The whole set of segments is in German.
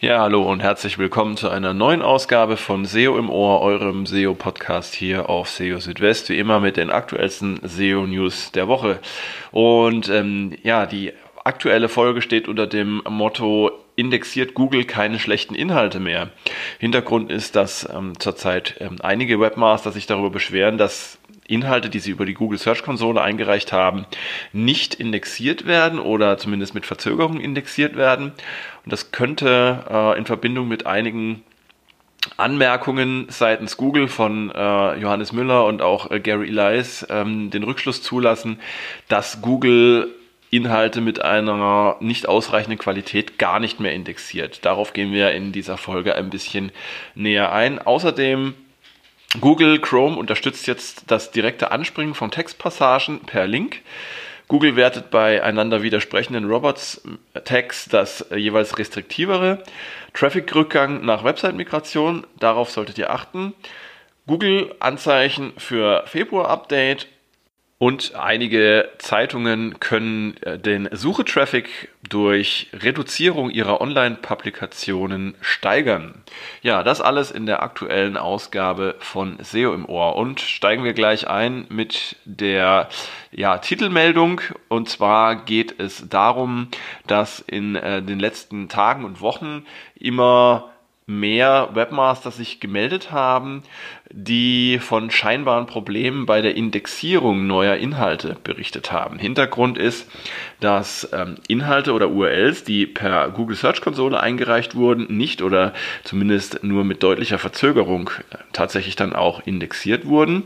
Ja, hallo und herzlich willkommen zu einer neuen Ausgabe von SEO im Ohr, eurem SEO-Podcast hier auf SEO Südwest, wie immer mit den aktuellsten SEO-News der Woche. Und ähm, ja, die aktuelle Folge steht unter dem Motto indexiert Google keine schlechten Inhalte mehr. Hintergrund ist, dass ähm, zurzeit ähm, einige Webmaster sich darüber beschweren, dass Inhalte, die sie über die Google Search Konsole eingereicht haben, nicht indexiert werden oder zumindest mit Verzögerung indexiert werden. Und das könnte äh, in Verbindung mit einigen Anmerkungen seitens Google von äh, Johannes Müller und auch äh, Gary Elias ähm, den Rückschluss zulassen, dass Google Inhalte mit einer nicht ausreichenden Qualität gar nicht mehr indexiert. Darauf gehen wir in dieser Folge ein bisschen näher ein. Außerdem Google Chrome unterstützt jetzt das direkte Anspringen von Textpassagen per Link. Google wertet bei einander widersprechenden Robots-Tags das jeweils restriktivere. Traffic-Rückgang nach Website-Migration, darauf solltet ihr achten. Google-Anzeichen für Februar-Update und einige Zeitungen können äh, den Suchetraffic durch Reduzierung ihrer Online-Publikationen steigern. Ja, das alles in der aktuellen Ausgabe von SEO im Ohr. Und steigen wir gleich ein mit der ja, Titelmeldung. Und zwar geht es darum, dass in äh, den letzten Tagen und Wochen immer mehr Webmaster sich gemeldet haben, die von scheinbaren Problemen bei der Indexierung neuer Inhalte berichtet haben. Hintergrund ist, dass ähm, Inhalte oder URLs, die per Google Search Konsole eingereicht wurden, nicht oder zumindest nur mit deutlicher Verzögerung äh, tatsächlich dann auch indexiert wurden.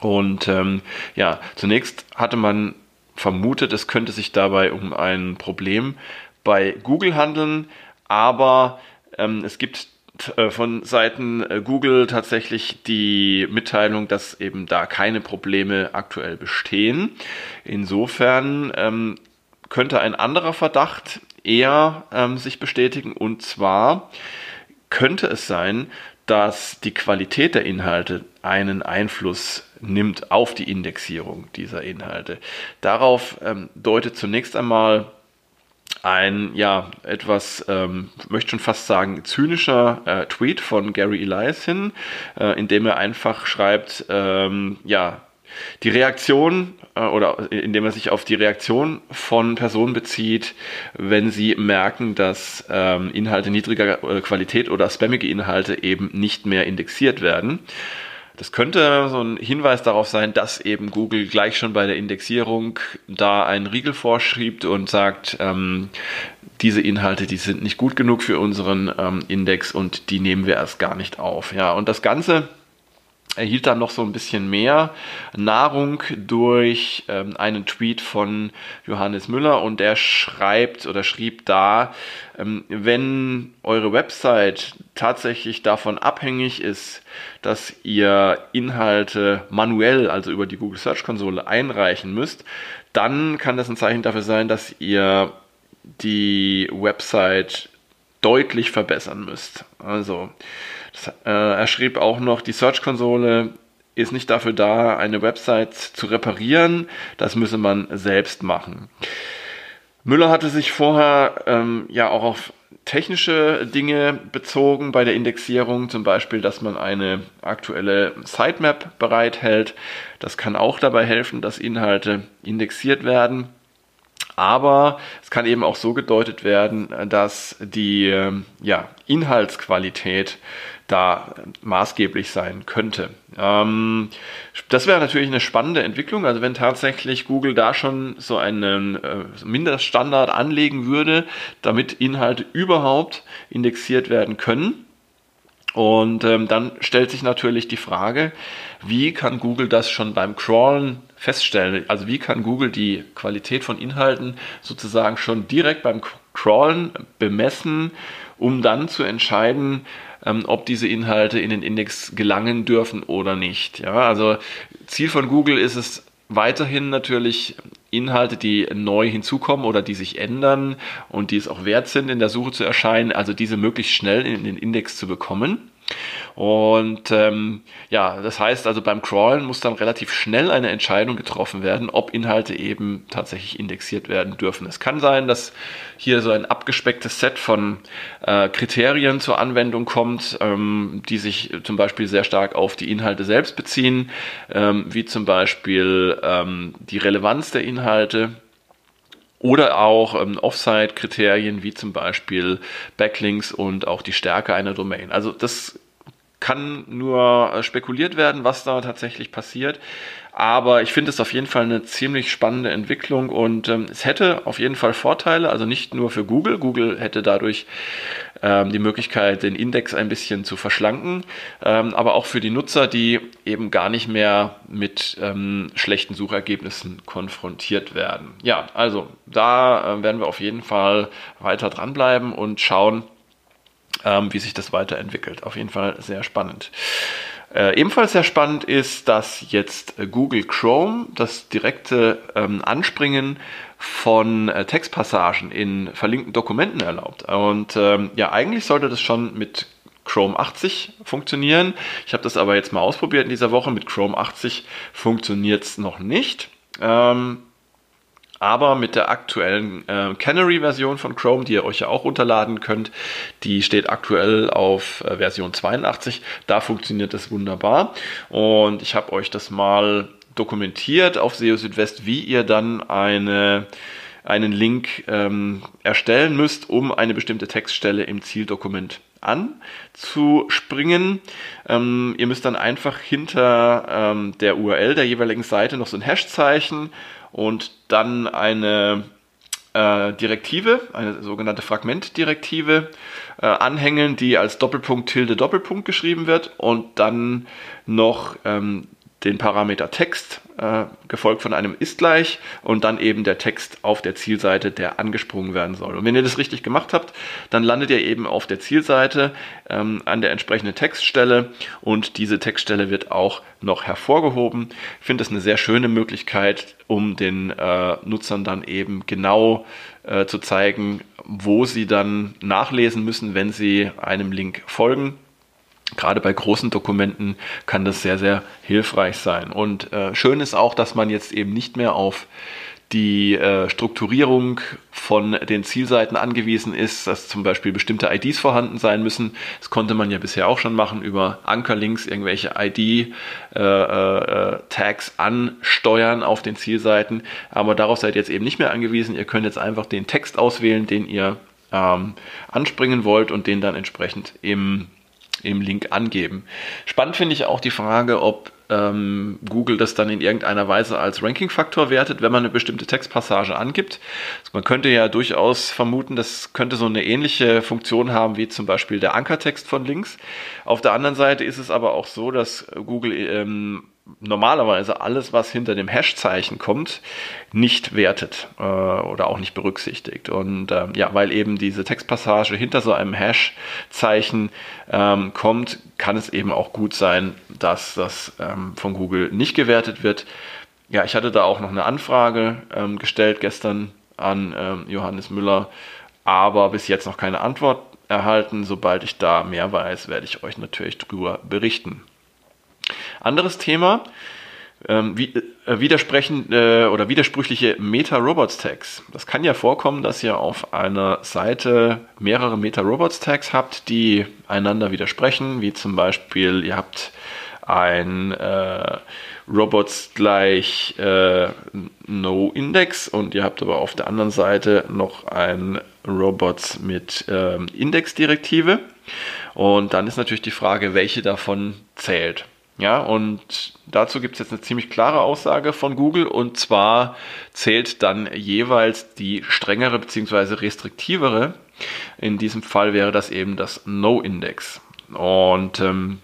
Und ähm, ja, zunächst hatte man vermutet, es könnte sich dabei um ein Problem bei Google handeln, aber ähm, es gibt äh, von Seiten äh, Google tatsächlich die Mitteilung, dass eben da keine Probleme aktuell bestehen. Insofern ähm, könnte ein anderer Verdacht eher ähm, sich bestätigen und zwar könnte es sein, dass die Qualität der Inhalte einen Einfluss nimmt auf die Indexierung dieser Inhalte. Darauf ähm, deutet zunächst einmal ein, ja, etwas, ähm, möchte schon fast sagen, zynischer äh, Tweet von Gary Elias hin, äh, in dem er einfach schreibt, ähm, ja, die Reaktion äh, oder indem er sich auf die Reaktion von Personen bezieht, wenn sie merken, dass ähm, Inhalte niedriger äh, Qualität oder spammige Inhalte eben nicht mehr indexiert werden. Das könnte so ein Hinweis darauf sein, dass eben Google gleich schon bei der Indexierung da einen Riegel vorschiebt und sagt, ähm, diese Inhalte, die sind nicht gut genug für unseren ähm, Index und die nehmen wir erst gar nicht auf. Ja, und das Ganze erhielt dann noch so ein bisschen mehr Nahrung durch ähm, einen Tweet von Johannes Müller und der schreibt oder schrieb da, ähm, wenn eure Website tatsächlich davon abhängig ist, dass ihr Inhalte manuell, also über die Google Search Konsole einreichen müsst, dann kann das ein Zeichen dafür sein, dass ihr die Website deutlich verbessern müsst. Also äh, er schrieb auch noch, die Search-Konsole ist nicht dafür da, eine Website zu reparieren. Das müsse man selbst machen. Müller hatte sich vorher ähm, ja auch auf technische Dinge bezogen bei der Indexierung, zum Beispiel, dass man eine aktuelle Sitemap bereithält. Das kann auch dabei helfen, dass Inhalte indexiert werden. Aber es kann eben auch so gedeutet werden, dass die ähm, ja, Inhaltsqualität da maßgeblich sein könnte. Ähm, das wäre natürlich eine spannende Entwicklung. Also wenn tatsächlich Google da schon so einen äh, Mindeststandard anlegen würde, damit Inhalte überhaupt indexiert werden können. Und ähm, dann stellt sich natürlich die Frage, wie kann Google das schon beim Crawlen feststellen? Also wie kann Google die Qualität von Inhalten sozusagen schon direkt beim Crawlen bemessen, um dann zu entscheiden, ähm, ob diese Inhalte in den Index gelangen dürfen oder nicht. Ja, also Ziel von Google ist es weiterhin natürlich Inhalte, die neu hinzukommen oder die sich ändern und die es auch wert sind, in der Suche zu erscheinen, also diese möglichst schnell in den Index zu bekommen. Und ähm, ja, das heißt also beim Crawlen muss dann relativ schnell eine Entscheidung getroffen werden, ob Inhalte eben tatsächlich indexiert werden dürfen. Es kann sein, dass hier so ein abgespecktes Set von äh, Kriterien zur Anwendung kommt, ähm, die sich zum Beispiel sehr stark auf die Inhalte selbst beziehen, ähm, wie zum Beispiel ähm, die Relevanz der Inhalte oder auch ähm, Offsite-Kriterien wie zum Beispiel Backlinks und auch die Stärke einer Domain. Also das kann nur äh, spekuliert werden, was da tatsächlich passiert. Aber ich finde es auf jeden Fall eine ziemlich spannende Entwicklung und ähm, es hätte auf jeden Fall Vorteile, also nicht nur für Google. Google hätte dadurch ähm, die Möglichkeit, den Index ein bisschen zu verschlanken, ähm, aber auch für die Nutzer, die eben gar nicht mehr mit ähm, schlechten Suchergebnissen konfrontiert werden. Ja, also da äh, werden wir auf jeden Fall weiter dranbleiben und schauen, ähm, wie sich das weiterentwickelt. Auf jeden Fall sehr spannend. Äh, ebenfalls sehr spannend ist, dass jetzt Google Chrome das direkte ähm, Anspringen von äh, Textpassagen in verlinkten Dokumenten erlaubt. Und ähm, ja, eigentlich sollte das schon mit Chrome 80 funktionieren. Ich habe das aber jetzt mal ausprobiert in dieser Woche. Mit Chrome 80 funktioniert es noch nicht. Ähm, aber mit der aktuellen äh, Canary-Version von Chrome, die ihr euch ja auch runterladen könnt, die steht aktuell auf äh, Version 82. Da funktioniert das wunderbar. Und ich habe euch das mal dokumentiert auf SEO Südwest, wie ihr dann eine, einen Link ähm, erstellen müsst, um eine bestimmte Textstelle im Zieldokument anzuspringen. Ähm, ihr müsst dann einfach hinter ähm, der URL der jeweiligen Seite noch so ein Hashzeichen und dann eine äh, Direktive, eine sogenannte Fragmentdirektive äh, anhängen, die als Doppelpunkt Tilde Doppelpunkt geschrieben wird. Und dann noch ähm, den Parameter Text, äh, gefolgt von einem ist gleich und dann eben der Text auf der Zielseite, der angesprungen werden soll. Und wenn ihr das richtig gemacht habt, dann landet ihr eben auf der Zielseite ähm, an der entsprechenden Textstelle und diese Textstelle wird auch noch hervorgehoben. Ich finde das eine sehr schöne Möglichkeit, um den äh, Nutzern dann eben genau äh, zu zeigen, wo sie dann nachlesen müssen, wenn sie einem Link folgen Gerade bei großen Dokumenten kann das sehr, sehr hilfreich sein. Und äh, schön ist auch, dass man jetzt eben nicht mehr auf die äh, Strukturierung von den Zielseiten angewiesen ist, dass zum Beispiel bestimmte IDs vorhanden sein müssen. Das konnte man ja bisher auch schon machen über Ankerlinks, irgendwelche ID-Tags äh, äh, ansteuern auf den Zielseiten. Aber darauf seid ihr jetzt eben nicht mehr angewiesen. Ihr könnt jetzt einfach den Text auswählen, den ihr ähm, anspringen wollt und den dann entsprechend im im Link angeben. Spannend finde ich auch die Frage, ob ähm, Google das dann in irgendeiner Weise als Ranking-Faktor wertet, wenn man eine bestimmte Textpassage angibt. Also man könnte ja durchaus vermuten, das könnte so eine ähnliche Funktion haben wie zum Beispiel der Ankertext von Links. Auf der anderen Seite ist es aber auch so, dass Google ähm, normalerweise alles, was hinter dem Hash-Zeichen kommt, nicht wertet äh, oder auch nicht berücksichtigt. Und ähm, ja, weil eben diese Textpassage hinter so einem Hash-Zeichen ähm, kommt, kann es eben auch gut sein, dass das ähm, von Google nicht gewertet wird. Ja, ich hatte da auch noch eine Anfrage ähm, gestellt gestern an ähm, Johannes Müller, aber bis jetzt noch keine Antwort erhalten. Sobald ich da mehr weiß, werde ich euch natürlich darüber berichten. Anderes Thema, ähm, wie, äh, widersprechen äh, oder widersprüchliche Meta-Robots-Tags. Das kann ja vorkommen, dass ihr auf einer Seite mehrere Meta-Robots-Tags habt, die einander widersprechen, wie zum Beispiel ihr habt ein äh, Robots gleich äh, No-Index und ihr habt aber auf der anderen Seite noch ein Robots mit ähm, Index-Direktive. Und dann ist natürlich die Frage, welche davon zählt. Ja, und dazu gibt es jetzt eine ziemlich klare Aussage von Google und zwar zählt dann jeweils die strengere bzw. restriktivere. In diesem Fall wäre das eben das No-Index. Und ähm,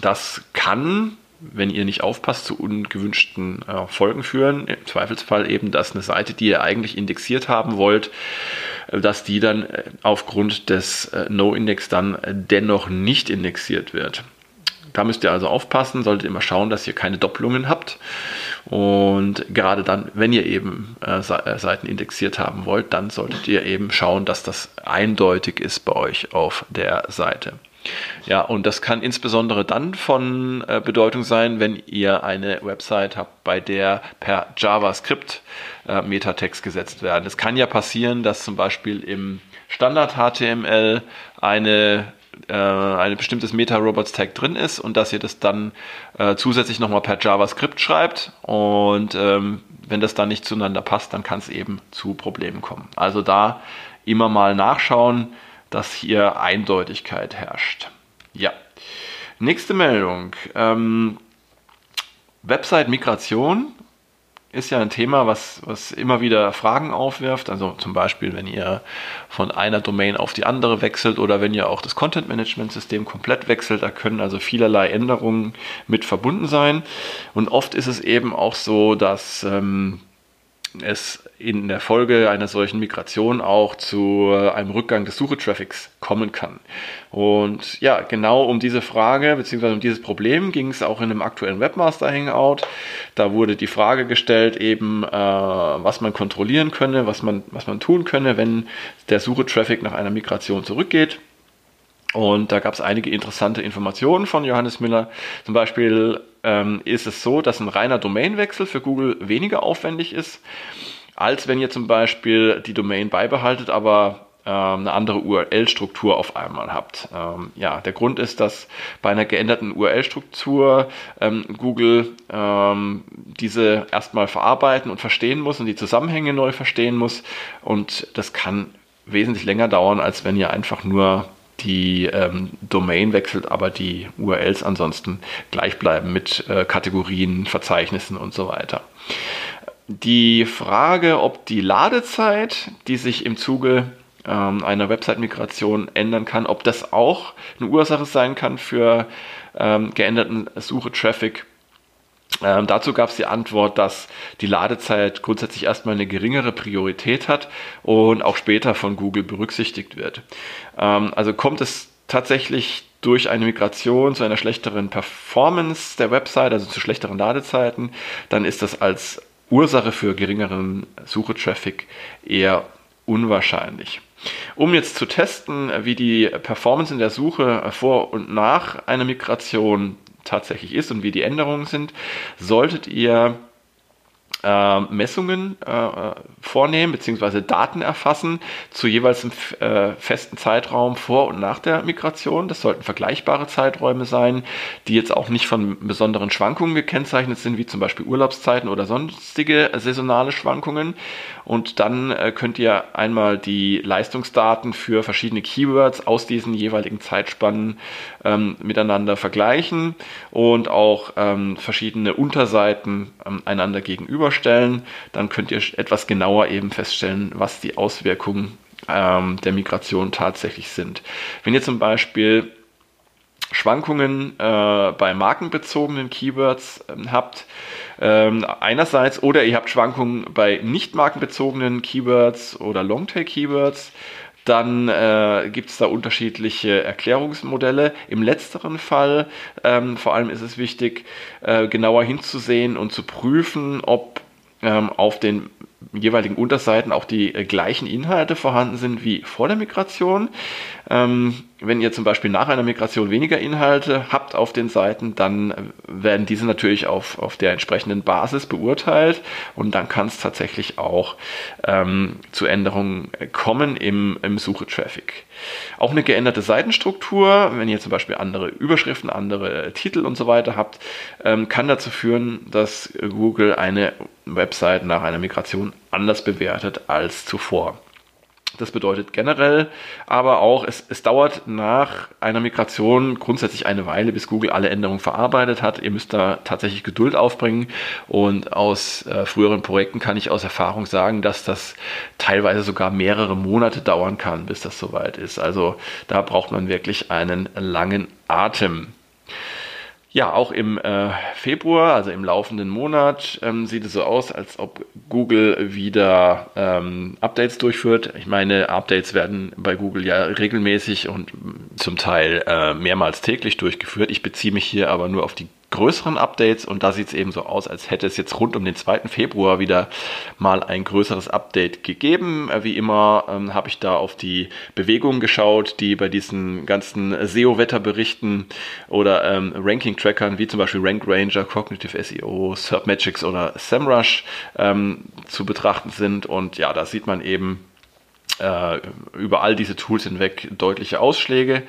das kann, wenn ihr nicht aufpasst, zu ungewünschten äh, Folgen führen. Im Zweifelsfall eben, dass eine Seite, die ihr eigentlich indexiert haben wollt, äh, dass die dann äh, aufgrund des äh, No-Index dann dennoch nicht indexiert wird. Da müsst ihr also aufpassen, solltet immer schauen, dass ihr keine Doppelungen habt. Und gerade dann, wenn ihr eben äh, äh, Seiten indexiert haben wollt, dann solltet ihr eben schauen, dass das eindeutig ist bei euch auf der Seite. Ja, und das kann insbesondere dann von äh, Bedeutung sein, wenn ihr eine Website habt, bei der per JavaScript äh, Metatext gesetzt werden. Es kann ja passieren, dass zum Beispiel im Standard HTML eine äh, ein bestimmtes Meta-Robots-Tag drin ist und dass ihr das dann äh, zusätzlich nochmal per JavaScript schreibt und ähm, wenn das dann nicht zueinander passt, dann kann es eben zu Problemen kommen. Also da immer mal nachschauen, dass hier Eindeutigkeit herrscht. Ja. Nächste Meldung. Ähm, Website-Migration ist ja ein Thema, was, was immer wieder Fragen aufwirft. Also zum Beispiel, wenn ihr von einer Domain auf die andere wechselt oder wenn ihr auch das Content-Management-System komplett wechselt, da können also vielerlei Änderungen mit verbunden sein. Und oft ist es eben auch so, dass ähm, es in der Folge einer solchen Migration auch zu äh, einem Rückgang des Suchetraffics kommen kann. Und ja, genau um diese Frage bzw. um dieses Problem ging es auch in einem aktuellen Webmaster Hangout. Da wurde die Frage gestellt, eben äh, was man kontrollieren könne, was man, was man tun könne, wenn der Suchetraffic nach einer Migration zurückgeht. Und da gab es einige interessante Informationen von Johannes Müller. Zum Beispiel ähm, ist es so, dass ein reiner Domainwechsel für Google weniger aufwendig ist, als wenn ihr zum Beispiel die Domain beibehaltet, aber ähm, eine andere URL-Struktur auf einmal habt. Ähm, ja, der Grund ist, dass bei einer geänderten URL-Struktur ähm, Google ähm, diese erstmal verarbeiten und verstehen muss und die Zusammenhänge neu verstehen muss. Und das kann wesentlich länger dauern, als wenn ihr einfach nur die ähm, Domain wechselt, aber die URLs ansonsten gleich bleiben mit äh, Kategorien, Verzeichnissen und so weiter. Die Frage, ob die Ladezeit, die sich im Zuge ähm, einer Website-Migration ändern kann, ob das auch eine Ursache sein kann für ähm, geänderten Suche-Traffic, ähm, dazu gab es die Antwort, dass die Ladezeit grundsätzlich erstmal eine geringere Priorität hat und auch später von Google berücksichtigt wird. Ähm, also kommt es tatsächlich durch eine Migration zu einer schlechteren Performance der Website, also zu schlechteren Ladezeiten, dann ist das als Ursache für geringeren Suchetraffic eher unwahrscheinlich. Um jetzt zu testen, wie die Performance in der Suche vor und nach einer Migration tatsächlich ist und wie die Änderungen sind, solltet ihr äh, Messungen äh, vornehmen bzw. Daten erfassen zu jeweils einem äh, festen Zeitraum vor und nach der Migration. Das sollten vergleichbare Zeiträume sein, die jetzt auch nicht von besonderen Schwankungen gekennzeichnet sind, wie zum Beispiel Urlaubszeiten oder sonstige saisonale Schwankungen. Und dann äh, könnt ihr einmal die Leistungsdaten für verschiedene Keywords aus diesen jeweiligen Zeitspannen ähm, miteinander vergleichen und auch ähm, verschiedene Unterseiten ähm, einander gegenüberstellen. Dann könnt ihr etwas genauer eben feststellen, was die Auswirkungen ähm, der Migration tatsächlich sind. Wenn ihr zum Beispiel Schwankungen äh, bei markenbezogenen Keywords äh, habt, ähm, einerseits, oder ihr habt Schwankungen bei nicht markenbezogenen Keywords oder Longtail-Keywords, dann äh, gibt es da unterschiedliche Erklärungsmodelle. Im letzteren Fall ähm, vor allem ist es wichtig, äh, genauer hinzusehen und zu prüfen, ob ähm, auf den jeweiligen Unterseiten auch die äh, gleichen Inhalte vorhanden sind wie vor der Migration. Ähm, wenn ihr zum Beispiel nach einer Migration weniger Inhalte habt auf den Seiten, dann äh, werden diese natürlich auf, auf der entsprechenden Basis beurteilt und dann kann es tatsächlich auch ähm, zu Änderungen kommen im, im Suche-Traffic. Auch eine geänderte Seitenstruktur, wenn ihr zum Beispiel andere Überschriften, andere Titel und so weiter habt, ähm, kann dazu führen, dass Google eine Website nach einer Migration anders bewertet als zuvor. Das bedeutet generell aber auch, es, es dauert nach einer Migration grundsätzlich eine Weile, bis Google alle Änderungen verarbeitet hat. Ihr müsst da tatsächlich Geduld aufbringen. Und aus äh, früheren Projekten kann ich aus Erfahrung sagen, dass das teilweise sogar mehrere Monate dauern kann, bis das soweit ist. Also da braucht man wirklich einen langen Atem. Ja, auch im äh, Februar, also im laufenden Monat, ähm, sieht es so aus, als ob Google wieder ähm, Updates durchführt. Ich meine, Updates werden bei Google ja regelmäßig und zum Teil äh, mehrmals täglich durchgeführt. Ich beziehe mich hier aber nur auf die größeren Updates und da sieht es eben so aus, als hätte es jetzt rund um den 2. Februar wieder mal ein größeres Update gegeben. Äh, wie immer ähm, habe ich da auf die Bewegungen geschaut, die bei diesen ganzen SEO-Wetterberichten oder ähm, Ranking-Trackern wie zum Beispiel Rank Ranger, Cognitive SEO, SERPmetrics oder SEMrush ähm, zu betrachten sind und ja, da sieht man eben, über all diese Tools hinweg deutliche Ausschläge.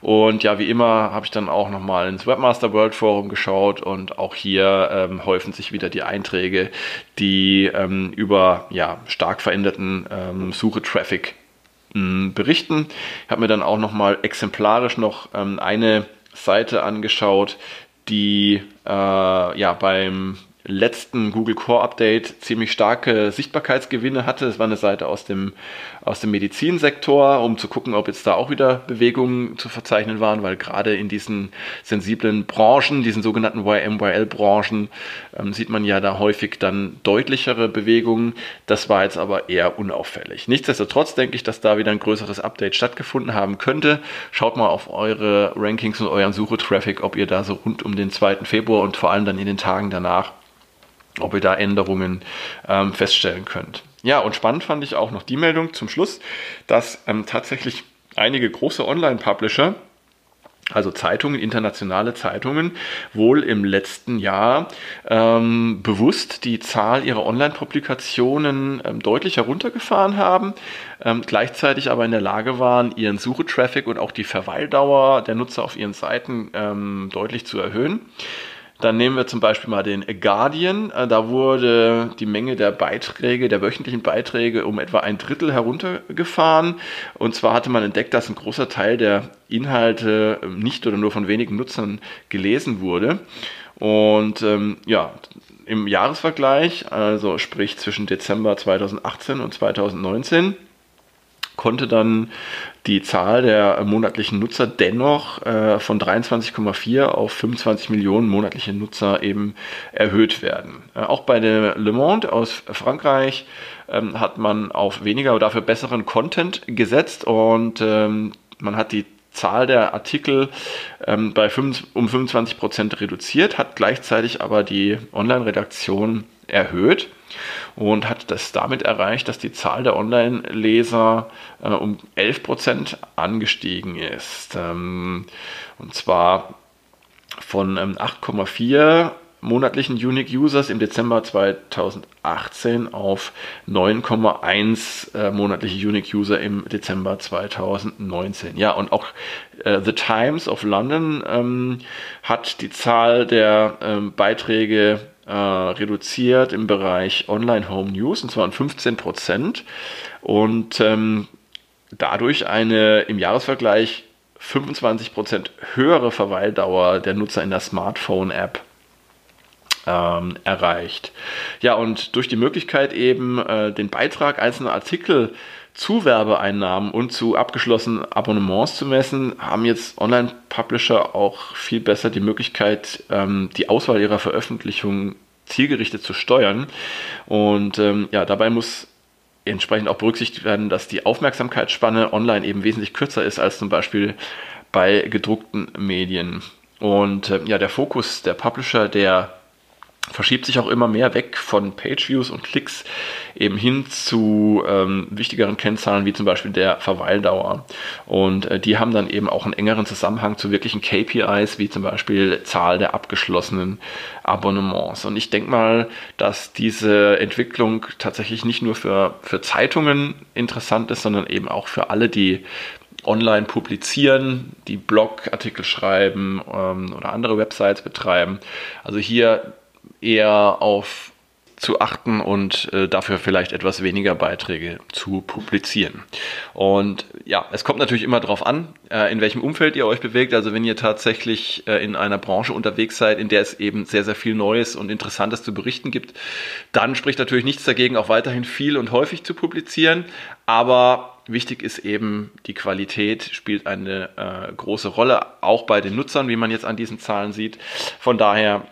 Und ja, wie immer habe ich dann auch nochmal ins Webmaster World Forum geschaut und auch hier ähm, häufen sich wieder die Einträge, die ähm, über ja, stark veränderten ähm, Suche-Traffic hm, berichten. Ich habe mir dann auch nochmal exemplarisch noch ähm, eine Seite angeschaut, die äh, ja beim letzten Google Core Update ziemlich starke Sichtbarkeitsgewinne hatte. Es war eine Seite aus dem, aus dem Medizinsektor, um zu gucken, ob jetzt da auch wieder Bewegungen zu verzeichnen waren, weil gerade in diesen sensiblen Branchen, diesen sogenannten YMYL-Branchen, ähm, sieht man ja da häufig dann deutlichere Bewegungen. Das war jetzt aber eher unauffällig. Nichtsdestotrotz denke ich, dass da wieder ein größeres Update stattgefunden haben könnte. Schaut mal auf eure Rankings und euren Suchetraffic, ob ihr da so rund um den 2. Februar und vor allem dann in den Tagen danach ob ihr da Änderungen ähm, feststellen könnt. Ja, und spannend fand ich auch noch die Meldung zum Schluss, dass ähm, tatsächlich einige große Online-Publisher also Zeitungen, internationale Zeitungen, wohl im letzten Jahr ähm, bewusst die Zahl ihrer Online-Publikationen ähm, deutlich heruntergefahren haben, ähm, gleichzeitig aber in der Lage waren, ihren Suchetraffic und auch die Verweildauer der Nutzer auf ihren Seiten ähm, deutlich zu erhöhen. Dann nehmen wir zum Beispiel mal den Guardian. Äh, da wurde die Menge der Beiträge, der wöchentlichen Beiträge um etwa ein Drittel heruntergefahren. Und zwar hatte man entdeckt, dass ein großer Teil der Inhalte ähm, nicht oder nur von wenigen Nutzern gelesen wurde. Und ähm, ja, im Jahresvergleich, also sprich zwischen Dezember 2018 und 2019, konnte dann die Zahl der monatlichen Nutzer dennoch äh, von 23,4 auf 25 Millionen monatliche Nutzer eben erhöht werden. Äh, auch bei der Le Monde aus Frankreich ähm, hat man auf weniger, aber dafür besseren Content gesetzt und ähm, man hat die Zahl der Artikel ähm, bei 5, um 25 Prozent reduziert, hat gleichzeitig aber die Online-Redaktion erhöht und hat das damit erreicht, dass die Zahl der Online-Leser äh, um 11 Prozent angestiegen ist. Ähm, und zwar von ähm, 8,4 monatlichen Unique Users im Dezember 2018 auf 9,1 äh, monatliche Unique User im Dezember 2019. Ja, und auch äh, The Times of London ähm, hat die Zahl der ähm, Beiträge äh, reduziert im Bereich Online Home News und zwar um 15 Prozent und ähm, dadurch eine im Jahresvergleich 25 Prozent höhere Verweildauer der Nutzer in der Smartphone-App ähm, erreicht. Ja, und durch die Möglichkeit eben äh, den Beitrag einzelner Artikel zu Werbeeinnahmen und zu abgeschlossenen Abonnements zu messen, haben jetzt Online-Publisher auch viel besser die Möglichkeit, ähm, die Auswahl ihrer Veröffentlichungen zielgerichtet zu steuern. Und ähm, ja, dabei muss entsprechend auch berücksichtigt werden, dass die Aufmerksamkeitsspanne online eben wesentlich kürzer ist als zum Beispiel bei gedruckten Medien. Und äh, ja, der Fokus der Publisher, der verschiebt sich auch immer mehr weg von Pageviews und Klicks eben hin zu ähm, wichtigeren Kennzahlen wie zum Beispiel der Verweildauer. Und äh, die haben dann eben auch einen engeren Zusammenhang zu wirklichen KPIs wie zum Beispiel Zahl der abgeschlossenen Abonnements. Und ich denke mal, dass diese Entwicklung tatsächlich nicht nur für, für Zeitungen interessant ist, sondern eben auch für alle, die online publizieren, die Blogartikel schreiben ähm, oder andere Websites betreiben. Also hier eher auf zu achten und äh, dafür vielleicht etwas weniger Beiträge zu publizieren. Und ja, es kommt natürlich immer darauf an, äh, in welchem Umfeld ihr euch bewegt. Also wenn ihr tatsächlich äh, in einer Branche unterwegs seid, in der es eben sehr, sehr viel Neues und Interessantes zu berichten gibt, dann spricht natürlich nichts dagegen, auch weiterhin viel und häufig zu publizieren. Aber wichtig ist eben, die Qualität spielt eine äh, große Rolle, auch bei den Nutzern, wie man jetzt an diesen Zahlen sieht. Von daher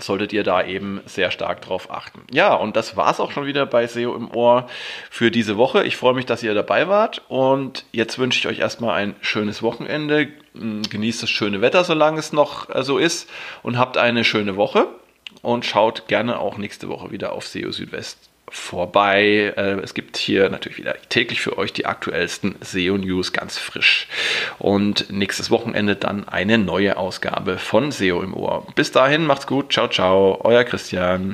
solltet ihr da eben sehr stark drauf achten. Ja, und das war's auch schon wieder bei SEO im Ohr für diese Woche. Ich freue mich, dass ihr dabei wart und jetzt wünsche ich euch erstmal ein schönes Wochenende. Genießt das schöne Wetter, solange es noch äh, so ist und habt eine schöne Woche und schaut gerne auch nächste Woche wieder auf SEO Südwest vorbei. Äh, es gibt hier natürlich wieder täglich für euch die aktuellsten SEO-News ganz frisch. Und nächstes Wochenende dann eine neue Ausgabe von SEO im Ohr. Bis dahin, macht's gut. Ciao, ciao. Euer Christian.